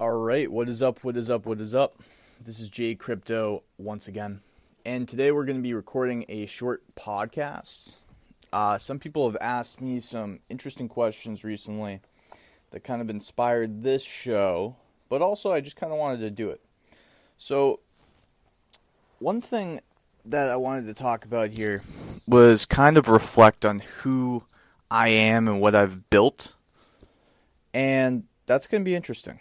All right, what is up? What is up? What is up? This is Jay Crypto once again, and today we're going to be recording a short podcast. Uh, some people have asked me some interesting questions recently that kind of inspired this show, but also I just kind of wanted to do it. So, one thing that I wanted to talk about here was kind of reflect on who I am and what I've built, and that's going to be interesting.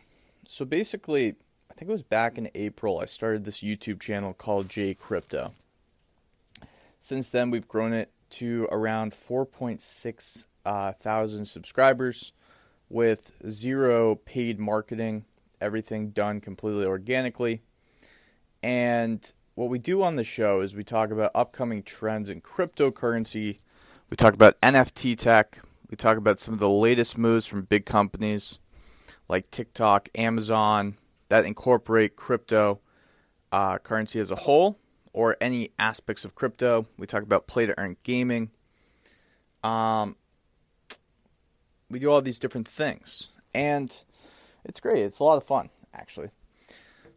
So basically, I think it was back in April, I started this YouTube channel called J Crypto. Since then, we've grown it to around 4.6 uh, thousand subscribers with zero paid marketing, everything done completely organically. And what we do on the show is we talk about upcoming trends in cryptocurrency, we talk about NFT tech, we talk about some of the latest moves from big companies like TikTok, Amazon, that incorporate crypto uh, currency as a whole or any aspects of crypto. We talk about play to earn gaming. Um, we do all these different things, and it's great. It's a lot of fun, actually.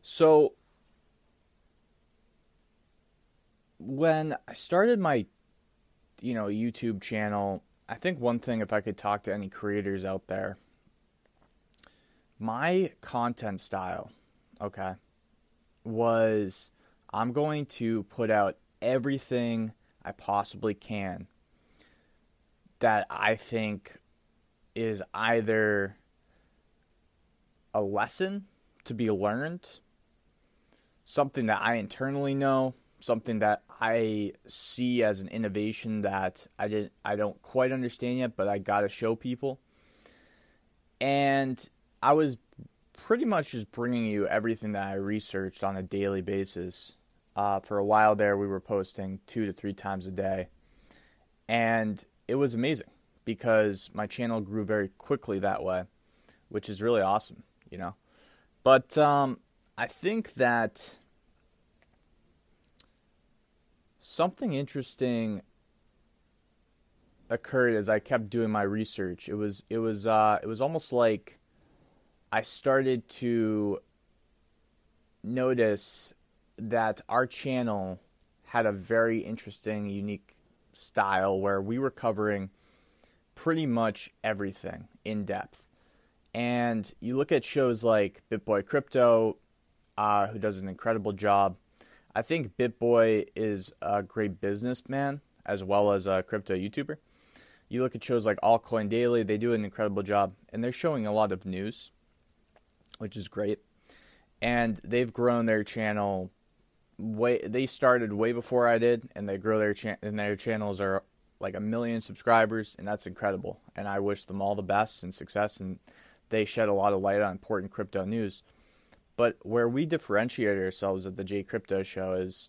So, when I started my, you know, YouTube channel, I think one thing, if I could talk to any creators out there, my content style, okay, was I'm going to put out everything I possibly can that I think is either a lesson to be learned, something that I internally know, something that I see as an innovation that I didn't I don't quite understand yet, but I got to show people. And I was pretty much just bringing you everything that I researched on a daily basis. Uh, for a while there, we were posting two to three times a day. And it was amazing because my channel grew very quickly that way, which is really awesome, you know. But um, I think that something interesting occurred as I kept doing my research. It was it was uh, it was almost like I started to notice that our channel had a very interesting, unique style where we were covering pretty much everything in depth. And you look at shows like BitBoy Crypto, uh, who does an incredible job. I think BitBoy is a great businessman as well as a crypto YouTuber. You look at shows like Altcoin Daily, they do an incredible job, and they're showing a lot of news which is great. And they've grown their channel way they started way before I did and they grow their cha- and their channels are like a million subscribers and that's incredible. And I wish them all the best and success and they shed a lot of light on important crypto news. But where we differentiate ourselves at the J Crypto show is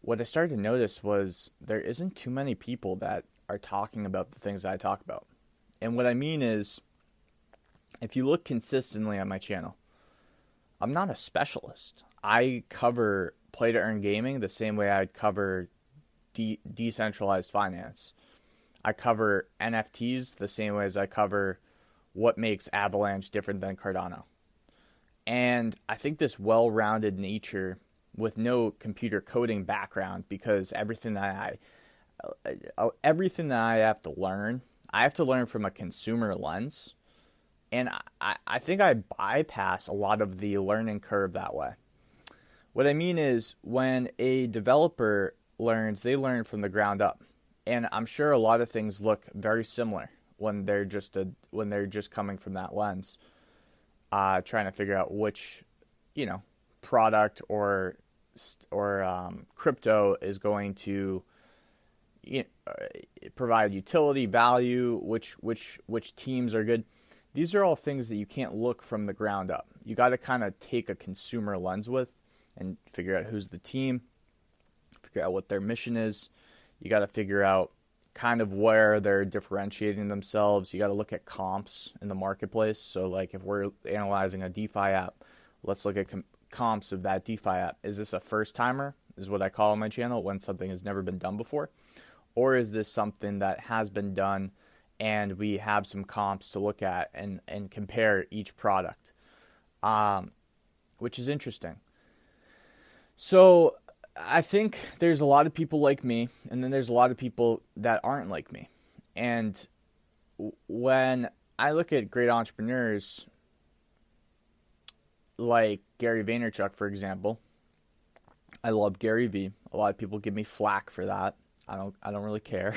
what I started to notice was there isn't too many people that are talking about the things I talk about. And what I mean is if you look consistently on my channel, I'm not a specialist. I cover play to earn gaming the same way I'd cover de- decentralized finance. I cover NFTs the same way as I cover what makes Avalanche different than Cardano. And I think this well rounded nature with no computer coding background because everything that I uh, uh, everything that I have to learn, I have to learn from a consumer lens and I, I think I bypass a lot of the learning curve that way. What I mean is, when a developer learns, they learn from the ground up, and I'm sure a lot of things look very similar when they're just a when they're just coming from that lens, uh, trying to figure out which, you know, product or or um, crypto is going to you know, provide utility value, which which which teams are good these are all things that you can't look from the ground up. You got to kind of take a consumer lens with and figure out who's the team, figure out what their mission is. You got to figure out kind of where they're differentiating themselves. You got to look at comps in the marketplace. So, like if we're analyzing a DeFi app, let's look at com- comps of that DeFi app. Is this a first timer? Is what I call on my channel when something has never been done before, or is this something that has been done? And we have some comps to look at and, and compare each product. um, which is interesting. So I think there's a lot of people like me, and then there's a lot of people that aren't like me. And when I look at great entrepreneurs like Gary Vaynerchuk, for example, I love Gary Vee. A lot of people give me flack for that. I don't. I don't really care.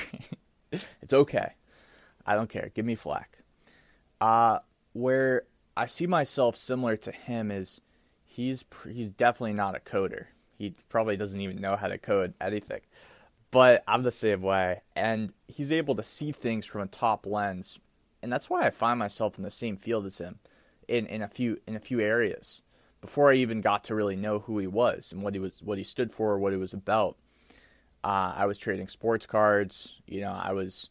it's okay. I don't care. Give me flack. Uh, where I see myself similar to him is he's he's definitely not a coder. He probably doesn't even know how to code anything. But I'm the same way, and he's able to see things from a top lens, and that's why I find myself in the same field as him, in, in a few in a few areas. Before I even got to really know who he was and what he was, what he stood for, what he was about, uh, I was trading sports cards. You know, I was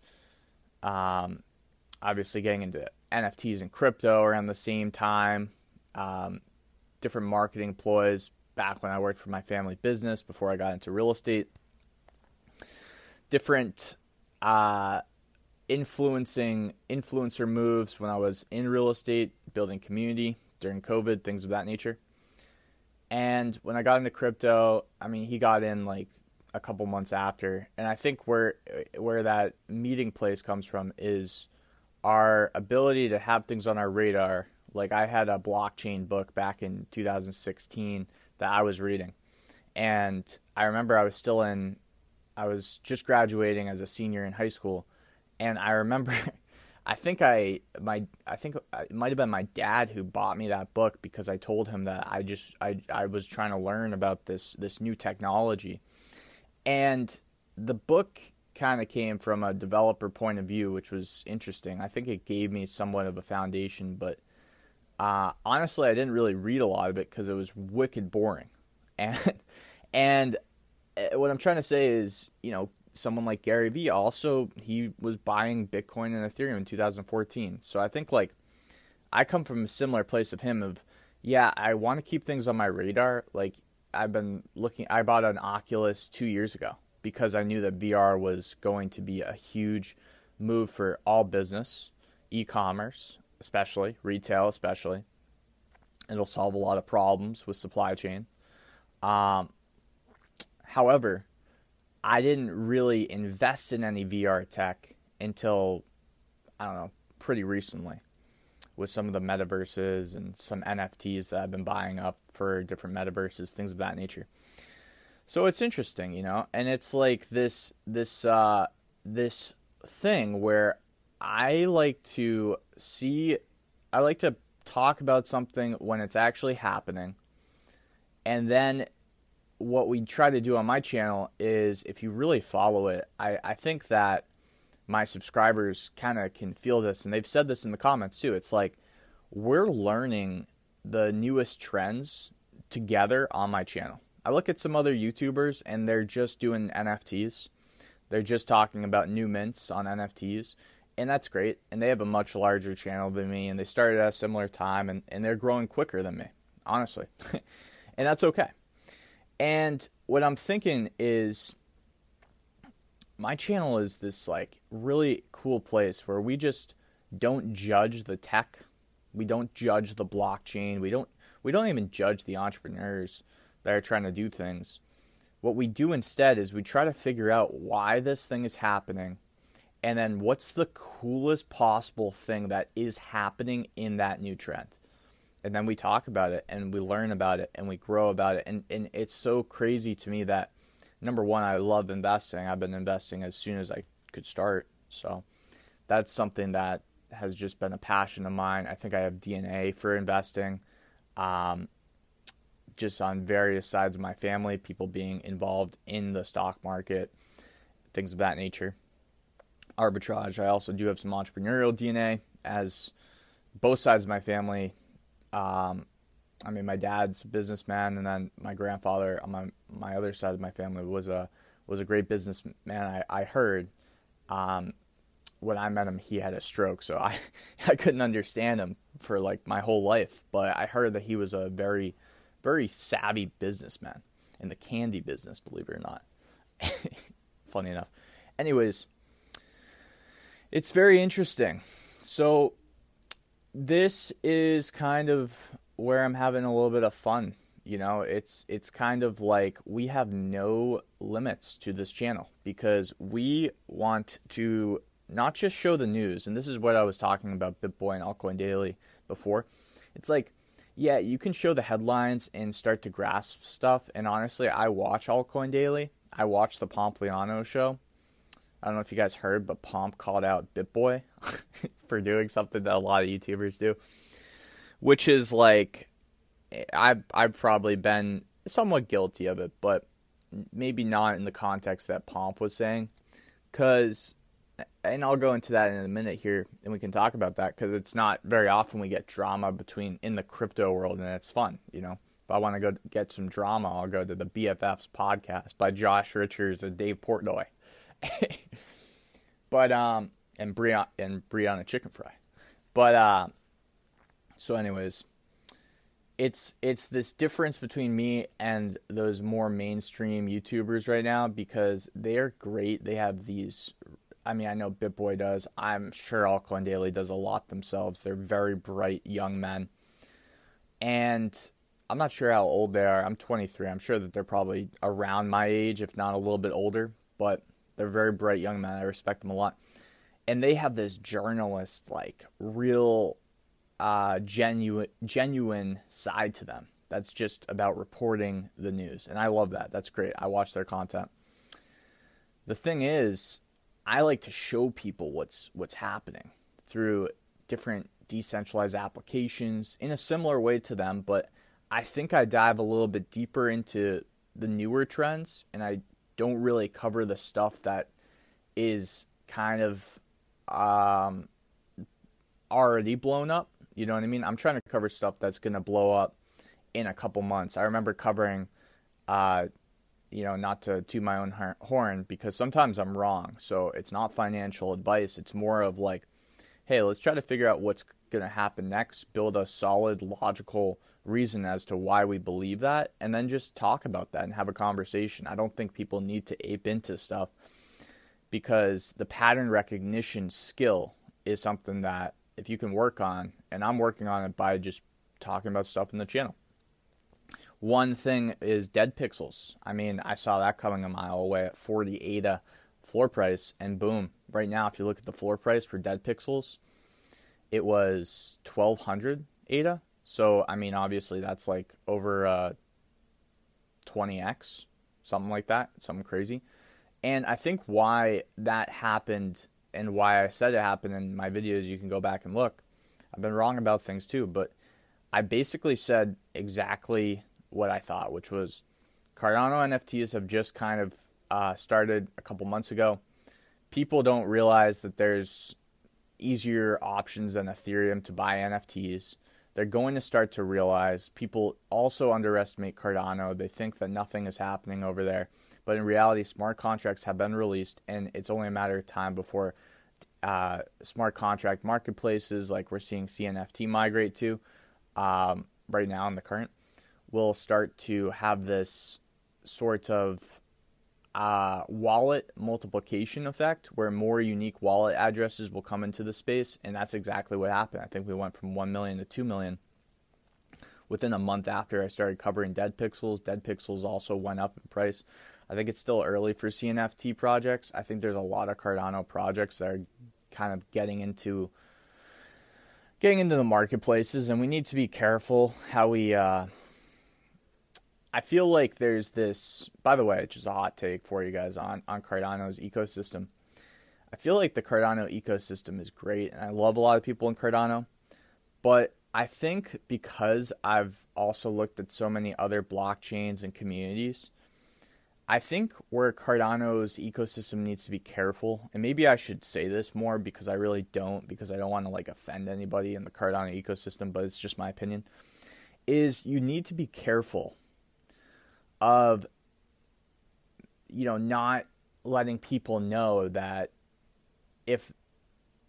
um, obviously getting into NFTs and crypto around the same time. Um, different marketing ploys back when I worked for my family business before I got into real estate. Different uh, influencing influencer moves when I was in real estate, building community during COVID, things of that nature. And when I got into crypto, I mean, he got in like a couple months after, and I think where where that meeting place comes from is our ability to have things on our radar. Like I had a blockchain book back in 2016 that I was reading, and I remember I was still in, I was just graduating as a senior in high school, and I remember. I think I my I think it might have been my dad who bought me that book because I told him that I just I I was trying to learn about this this new technology and the book kind of came from a developer point of view, which was interesting. I think it gave me somewhat of a foundation, but uh, honestly, I didn't really read a lot of it because it was wicked boring. And and uh, what I'm trying to say is, you know, someone like Gary Vee also he was buying Bitcoin and Ethereum in 2014. So I think like I come from a similar place of him of yeah, I want to keep things on my radar. Like I've been looking. I bought an Oculus two years ago because I knew that VR was going to be a huge move for all business, e-commerce, especially retail, especially. It'll solve a lot of problems with supply chain. Um, however, I didn't really invest in any VR tech until I don't know, pretty recently with some of the metaverses and some NFTs that I've been buying up for different metaverses, things of that nature. So it's interesting, you know, and it's like this this uh, this thing where I like to see, I like to talk about something when it's actually happening, and then what we try to do on my channel is if you really follow it, I, I think that my subscribers kind of can feel this, and they've said this in the comments too. It's like we're learning the newest trends together on my channel. I look at some other YouTubers and they're just doing NFTs. They're just talking about new mints on NFTs, and that's great. And they have a much larger channel than me, and they started at a similar time, and, and they're growing quicker than me, honestly. and that's okay. And what I'm thinking is my channel is this like really cool place where we just don't judge the tech. We don't judge the blockchain. We don't we don't even judge the entrepreneurs that are trying to do things. What we do instead is we try to figure out why this thing is happening and then what's the coolest possible thing that is happening in that new trend. And then we talk about it and we learn about it and we grow about it. And, and it's so crazy to me that number one, I love investing. I've been investing as soon as I could start. So that's something that has just been a passion of mine. I think I have DNA for investing. Um, just on various sides of my family, people being involved in the stock market, things of that nature. Arbitrage. I also do have some entrepreneurial DNA as both sides of my family um, I mean, my dad's a businessman, and then my grandfather on my my other side of my family was a was a great businessman. I I heard um, when I met him, he had a stroke, so I I couldn't understand him for like my whole life. But I heard that he was a very very savvy businessman in the candy business, believe it or not. Funny enough. Anyways, it's very interesting. So this is kind of where I'm having a little bit of fun. You know, it's it's kind of like we have no limits to this channel because we want to not just show the news, and this is what I was talking about BitBoy and Altcoin Daily before. It's like, yeah, you can show the headlines and start to grasp stuff. And honestly, I watch Altcoin Daily. I watch the Pompliano show. I don't know if you guys heard, but Pomp called out BitBoy for doing something that a lot of YouTubers do, which is like, I've I've probably been somewhat guilty of it, but maybe not in the context that Pomp was saying, because and I'll go into that in a minute here, and we can talk about that because it's not very often we get drama between in the crypto world, and it's fun, you know. If I want to go get some drama, I'll go to the BFFs podcast by Josh Richards and Dave Portnoy, but um, and Brianna and Brianna Chicken Fry, but uh, so anyways, it's it's this difference between me and those more mainstream YouTubers right now because they're great. They have these I mean, I know BitBoy does. I'm sure Altcoin Daily does a lot themselves. They're very bright young men. And I'm not sure how old they are. I'm 23. I'm sure that they're probably around my age, if not a little bit older. But they're very bright young men. I respect them a lot. And they have this journalist, like, real, uh, genuine, genuine side to them. That's just about reporting the news. And I love that. That's great. I watch their content. The thing is, I like to show people what's what's happening through different decentralized applications in a similar way to them, but I think I dive a little bit deeper into the newer trends and I don't really cover the stuff that is kind of um, already blown up. You know what I mean? I'm trying to cover stuff that's going to blow up in a couple months. I remember covering uh, you know, not to toot my own horn because sometimes I'm wrong. So it's not financial advice. It's more of like, hey, let's try to figure out what's going to happen next, build a solid, logical reason as to why we believe that, and then just talk about that and have a conversation. I don't think people need to ape into stuff because the pattern recognition skill is something that if you can work on, and I'm working on it by just talking about stuff in the channel. One thing is dead pixels. I mean, I saw that coming a mile away at 40 ADA floor price, and boom, right now, if you look at the floor price for dead pixels, it was 1200 ADA. So, I mean, obviously, that's like over uh, 20x, something like that, something crazy. And I think why that happened and why I said it happened in my videos, you can go back and look. I've been wrong about things too, but I basically said exactly what I thought, which was Cardano NFTs have just kind of uh, started a couple months ago. People don't realize that there's easier options than Ethereum to buy NFTs. They're going to start to realize people also underestimate Cardano. They think that nothing is happening over there. But in reality, smart contracts have been released, and it's only a matter of time before uh, smart contract marketplaces like we're seeing CNFT migrate to um, right now in the current will start to have this sort of uh, wallet multiplication effect where more unique wallet addresses will come into the space. And that's exactly what happened. I think we went from 1 million to 2 million within a month after I started covering Dead Pixels. Dead Pixels also went up in price. I think it's still early for CNFT projects. I think there's a lot of Cardano projects that are kind of getting into getting into the marketplaces, and we need to be careful how we uh, I feel like there's this. By the way, just a hot take for you guys on on Cardano's ecosystem. I feel like the Cardano ecosystem is great, and I love a lot of people in Cardano. But I think because I've also looked at so many other blockchains and communities, I think where Cardano's ecosystem needs to be careful, and maybe I should say this more because I really don't, because I don't want to like offend anybody in the Cardano ecosystem, but it's just my opinion, is you need to be careful of you know not letting people know that if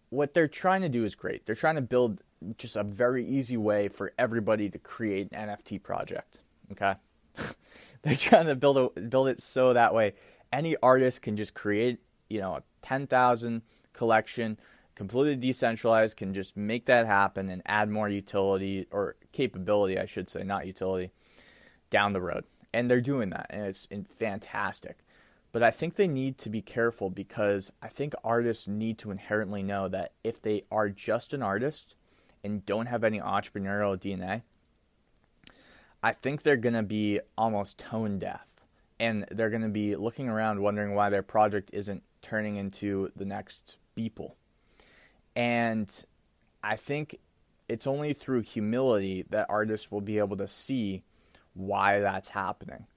what they're trying to do is great. They're trying to build just a very easy way for everybody to create an NFT project. Okay, they're trying to build a, build it so that way any artist can just create you know a ten thousand collection, completely decentralized can just make that happen and add more utility or capability, I should say, not utility, down the road. And they're doing that, and it's fantastic. But I think they need to be careful because I think artists need to inherently know that if they are just an artist and don't have any entrepreneurial DNA, I think they're going to be almost tone deaf. And they're going to be looking around wondering why their project isn't turning into the next Beeple and I think it's only through humility that artists will be able to see why that's happening.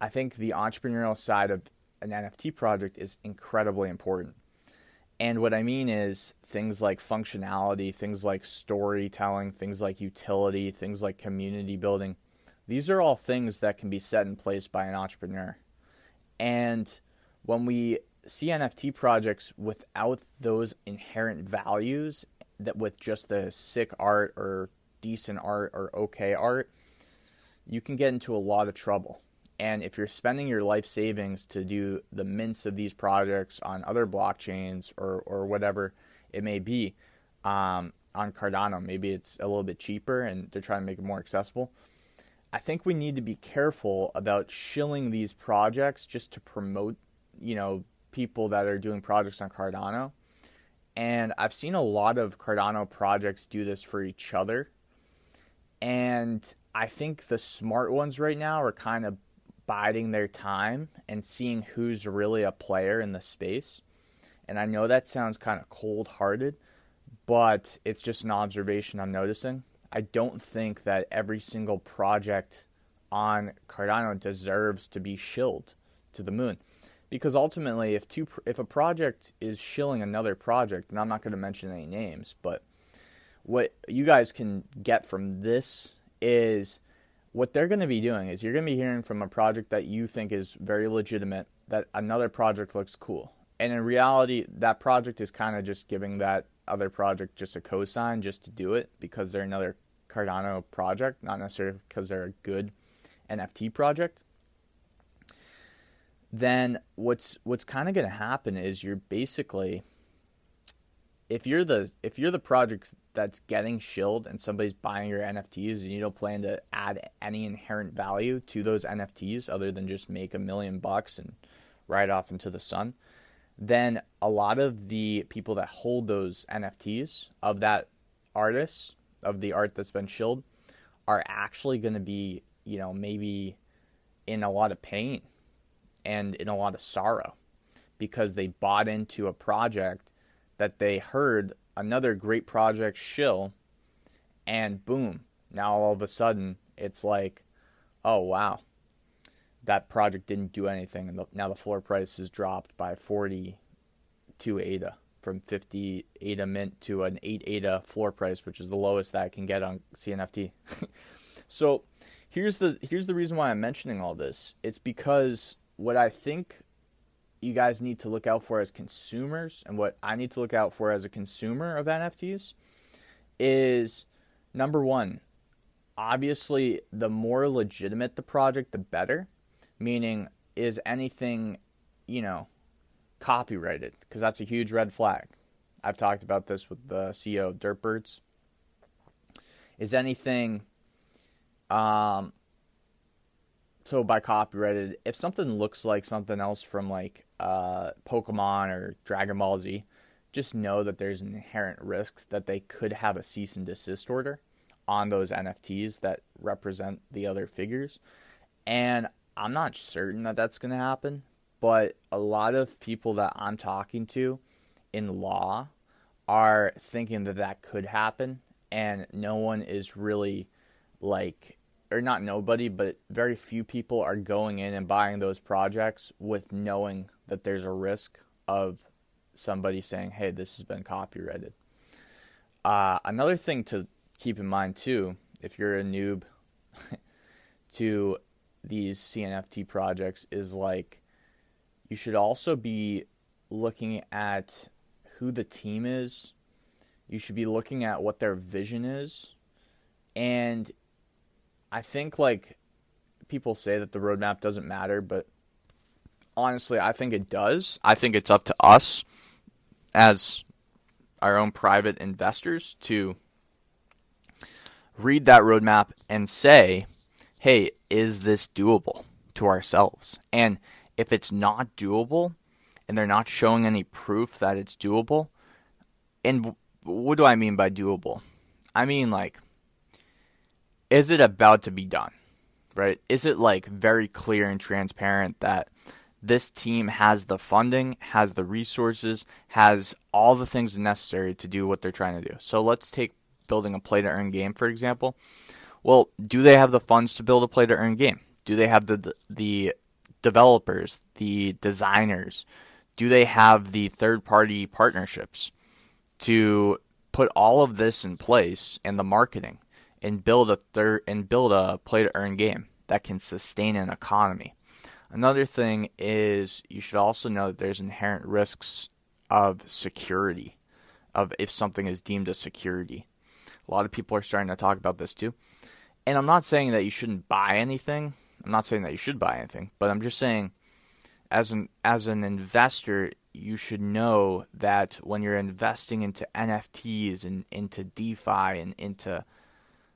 I think the entrepreneurial side of an NFT project is incredibly important. And what I mean is things like functionality, things like storytelling, things like utility, things like community building. These are all things that can be set in place by an entrepreneur. And when we see NFT projects without those inherent values that with just the sick art or decent art or okay art, you can get into a lot of trouble. And if you're spending your life savings to do the mints of these projects on other blockchains or, or whatever it may be, um, on Cardano, maybe it's a little bit cheaper and they're trying to make it more accessible. I think we need to be careful about shilling these projects just to promote, you know, people that are doing projects on Cardano. And I've seen a lot of Cardano projects do this for each other. And I think the smart ones right now are kind of biding their time and seeing who's really a player in the space. And I know that sounds kind of cold hearted, but it's just an observation I'm noticing. I don't think that every single project on Cardano deserves to be shilled to the moon. Because ultimately if two if a project is shilling another project and I'm not going to mention any names but what you guys can get from this is what they're going to be doing is you're going to be hearing from a project that you think is very legitimate that another project looks cool. And in reality that project is kind of just giving that other project just a cosign just to do it because they're another Cardano project not necessarily because they're a good NFT project. Then what's what's kind of going to happen is you're basically if you're the if you're the project that's getting shilled and somebody's buying your NFTs and you don't plan to add any inherent value to those NFTs other than just make a million bucks and ride off into the sun, then a lot of the people that hold those NFTs of that artist of the art that's been shilled are actually going to be, you know, maybe in a lot of pain and in a lot of sorrow because they bought into a project that they heard another great project shill and boom now all of a sudden it's like oh wow that project didn't do anything and now the floor price has dropped by 40 to ADA from 50 ADA mint to an 8 ADA floor price which is the lowest that I can get on CNFT so here's the here's the reason why I'm mentioning all this it's because what I think you guys need to look out for as consumers and what I need to look out for as a consumer of NFTs is number one, obviously, the more legitimate the project, the better. Meaning, is anything, you know, copyrighted? Because that's a huge red flag. I've talked about this with the CEO of Dirtbirds. Is anything um, so by copyrighted, if something looks like something else from like uh, Pokemon or Dragon Ball Z, just know that there's an inherent risk that they could have a cease and desist order on those NFTs that represent the other figures. And I'm not certain that that's going to happen, but a lot of people that I'm talking to in law are thinking that that could happen, and no one is really like or not nobody, but very few people are going in and buying those projects with knowing that there's a risk of somebody saying, hey, this has been copyrighted. Uh, another thing to keep in mind, too, if you're a noob to these CNFT projects, is like you should also be looking at who the team is. You should be looking at what their vision is. And I think like people say that the roadmap doesn't matter, but honestly, I think it does. I think it's up to us as our own private investors to read that roadmap and say, hey, is this doable to ourselves? And if it's not doable and they're not showing any proof that it's doable, and what do I mean by doable? I mean, like, is it about to be done? Right? Is it like very clear and transparent that this team has the funding, has the resources, has all the things necessary to do what they're trying to do? So let's take building a play to earn game, for example. Well, do they have the funds to build a play to earn game? Do they have the the developers, the designers? Do they have the third party partnerships to put all of this in place and the marketing and build a third and build a play to earn game that can sustain an economy? Another thing is you should also know that there's inherent risks of security, of if something is deemed a security. A lot of people are starting to talk about this too. And I'm not saying that you shouldn't buy anything. I'm not saying that you should buy anything, but I'm just saying as an as an investor, you should know that when you're investing into NFTs and into DeFi and into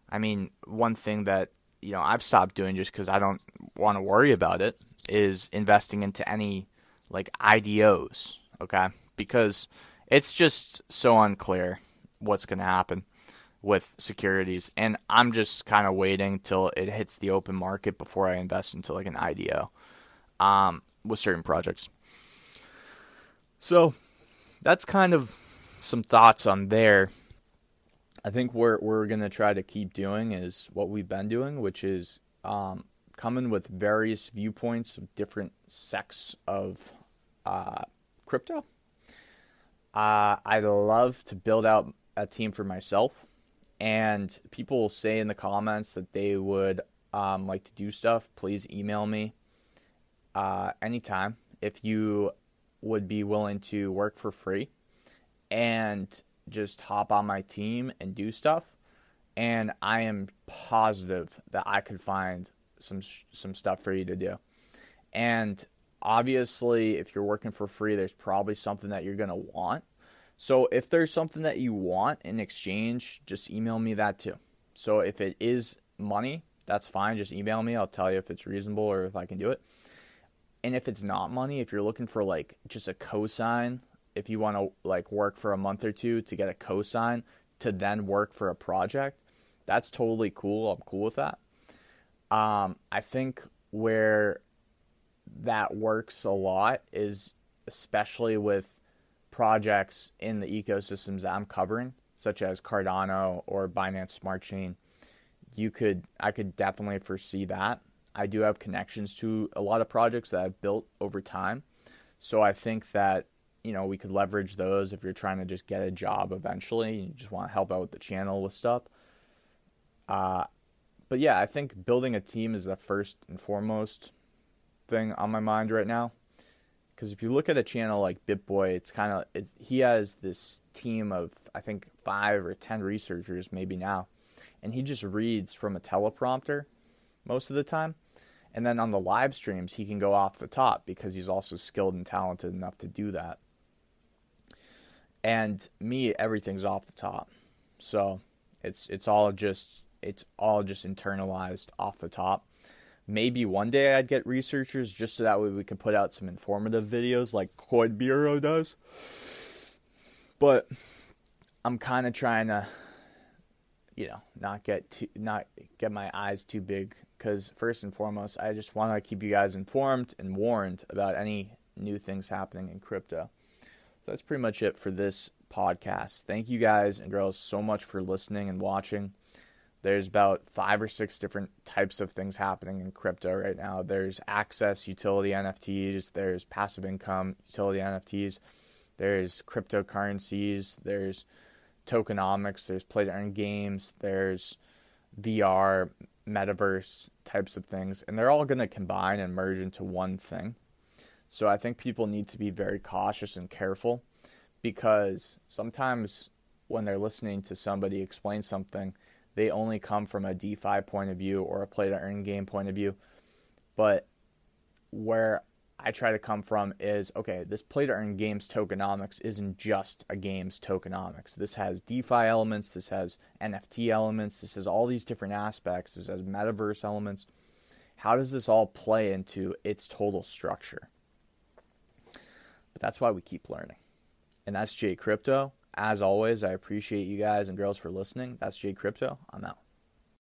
I mean, one thing that you know I've stopped doing just because I don't want to worry about it is investing into any like IDOs, okay? Because it's just so unclear what's going to happen with securities, and I'm just kind of waiting till it hits the open market before I invest into like an IDO um, with certain projects. So that's kind of some thoughts on there. I think what we're gonna try to keep doing is what we've been doing, which is um, coming with various viewpoints of different sects of uh, crypto. Uh, I'd love to build out a team for myself and people say in the comments that they would um, like to do stuff, please email me uh, anytime if you would be willing to work for free and just hop on my team and do stuff. And I am positive that I could find some some stuff for you to do. And obviously, if you're working for free, there's probably something that you're gonna want. So if there's something that you want in exchange, just email me that too. So if it is money, that's fine. Just email me. I'll tell you if it's reasonable or if I can do it. And if it's not money, if you're looking for like just a cosign, if you want to like work for a month or two to get a cosign to then work for a project, that's totally cool. I'm cool with that. Um, I think where that works a lot is especially with projects in the ecosystems that I'm covering, such as Cardano or Binance Smart Chain, you could I could definitely foresee that. I do have connections to a lot of projects that I've built over time. So I think that, you know, we could leverage those if you're trying to just get a job eventually. You just want to help out with the channel with stuff. Uh, but yeah, I think building a team is the first and foremost thing on my mind right now because if you look at a channel like BitBoy, it's kind of it, he has this team of I think five or ten researchers maybe now, and he just reads from a teleprompter most of the time, and then on the live streams he can go off the top because he's also skilled and talented enough to do that. And me, everything's off the top, so it's it's all just it's all just internalized off the top Maybe one day I'd get researchers just so that way we could put out some informative videos like Coin Bureau does. But I'm kind of trying to, you know, not get too, not get my eyes too big because first and foremost, I just want to keep you guys informed and warned about any new things happening in crypto. So that's pretty much it for this podcast. Thank you guys and girls so much for listening and watching. There's about five or six different types of things happening in crypto right now. There's access utility NFTs, there's passive income utility NFTs, there's cryptocurrencies, there's tokenomics, there's play to earn games, there's VR, metaverse types of things, and they're all going to combine and merge into one thing. So I think people need to be very cautious and careful because sometimes when they're listening to somebody explain something, they only come from a DeFi point of view or a play to earn game point of view. But where I try to come from is okay, this play to earn games tokenomics isn't just a games tokenomics. This has DeFi elements, this has NFT elements, this has all these different aspects, this has metaverse elements. How does this all play into its total structure? But that's why we keep learning. And that's Jay Crypto. As always, I appreciate you guys and girls for listening. That's Jay Crypto. I'm out.